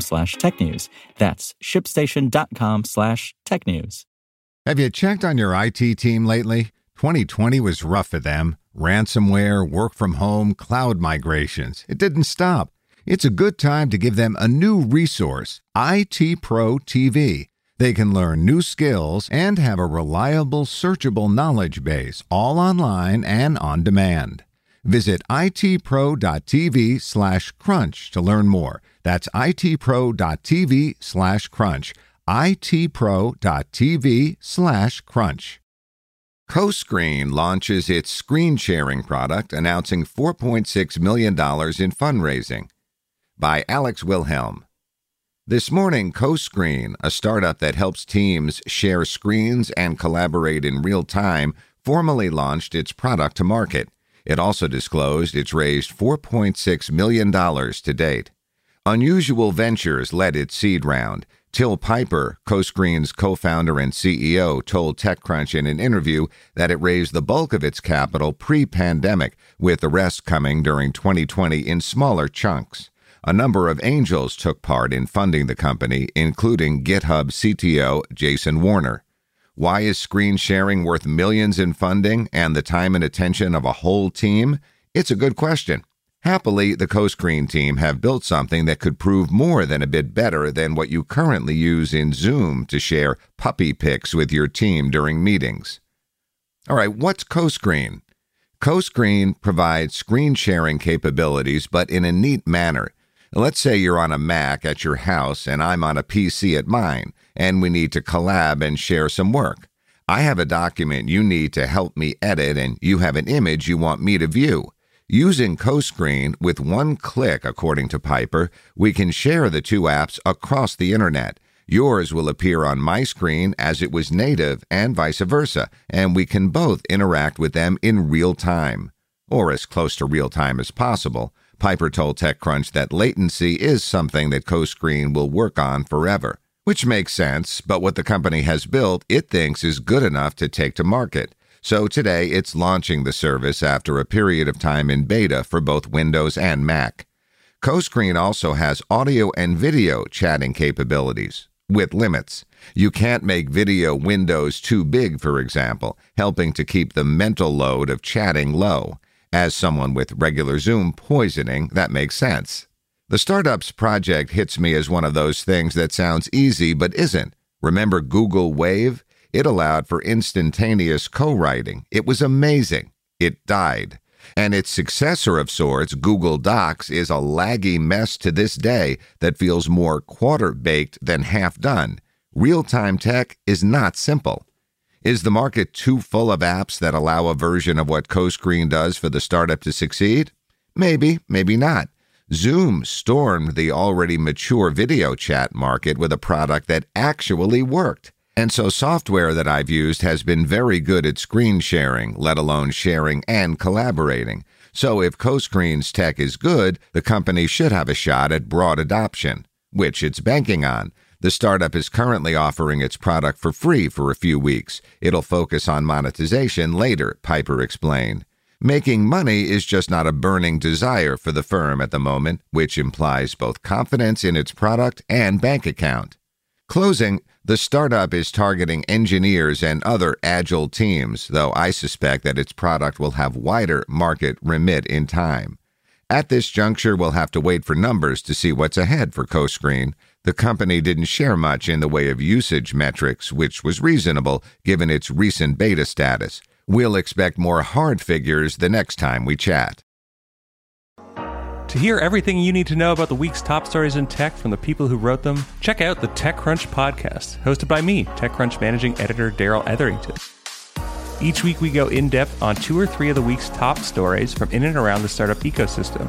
slash technews. That's shipstation.com slash tech news. Have you checked on your IT team lately? 2020 was rough for them. Ransomware, work from home, cloud migrations. It didn't stop. It's a good time to give them a new resource, IT Pro TV. They can learn new skills and have a reliable, searchable knowledge base, all online and on demand. Visit itpro.tv slash crunch to learn more. That's itpro.tv slash crunch. itpro.tv slash crunch. CoScreen launches its screen sharing product, announcing $4.6 million in fundraising. By Alex Wilhelm. This morning, CoScreen, a startup that helps teams share screens and collaborate in real time, formally launched its product to market. It also disclosed it's raised $4.6 million to date. Unusual Ventures led its seed round. Till Pieper, CoScreen's co founder and CEO, told TechCrunch in an interview that it raised the bulk of its capital pre pandemic, with the rest coming during 2020 in smaller chunks. A number of angels took part in funding the company, including GitHub CTO Jason Warner. Why is screen sharing worth millions in funding and the time and attention of a whole team? It's a good question. Happily, the CoScreen team have built something that could prove more than a bit better than what you currently use in Zoom to share puppy pics with your team during meetings. All right, what's CoScreen? CoScreen provides screen sharing capabilities, but in a neat manner. Let's say you're on a Mac at your house and I'm on a PC at mine, and we need to collab and share some work. I have a document you need to help me edit, and you have an image you want me to view. Using CoScreen with one click, according to Pieper, we can share the two apps across the internet. Yours will appear on my screen as it was native and vice versa, and we can both interact with them in real time, or as close to real time as possible. Pieper told TechCrunch that latency is something that CoScreen will work on forever, which makes sense, but what the company has built, it thinks is good enough to take to market. So today it's launching the service after a period of time in beta for both Windows and Mac. CoScreen also has audio and video chatting capabilities with limits. You can't make video windows too big, for example, helping to keep the mental load of chatting low. As someone with regular Zoom poisoning, that makes sense. The startup's project hits me as one of those things that sounds easy but isn't. Remember Google Wave? It allowed for instantaneous co writing. It was amazing. It died. And its successor of sorts, Google Docs, is a laggy mess to this day that feels more quarter baked than half done. Real time tech is not simple. Is the market too full of apps that allow a version of what CoScreen does for the startup to succeed? Maybe, maybe not. Zoom stormed the already mature video chat market with a product that actually worked. And so, software that I've used has been very good at screen sharing, let alone sharing and collaborating. So, if CoScreen's tech is good, the company should have a shot at broad adoption, which it's banking on. The startup is currently offering its product for free for a few weeks. It'll focus on monetization later, Pieper explained. Making money is just not a burning desire for the firm at the moment, which implies both confidence in its product and bank account. Closing, the startup is targeting engineers and other agile teams, though I suspect that its product will have wider market remit in time. At this juncture, we'll have to wait for numbers to see what's ahead for CoScreen. The company didn't share much in the way of usage metrics, which was reasonable given its recent beta status. We'll expect more hard figures the next time we chat. To hear everything you need to know about the week's top stories in tech from the people who wrote them, check out the TechCrunch podcast, hosted by me, TechCrunch managing editor Darrell Etherington. Each week, we go in depth on two or three of the week's top stories from in and around the startup ecosystem.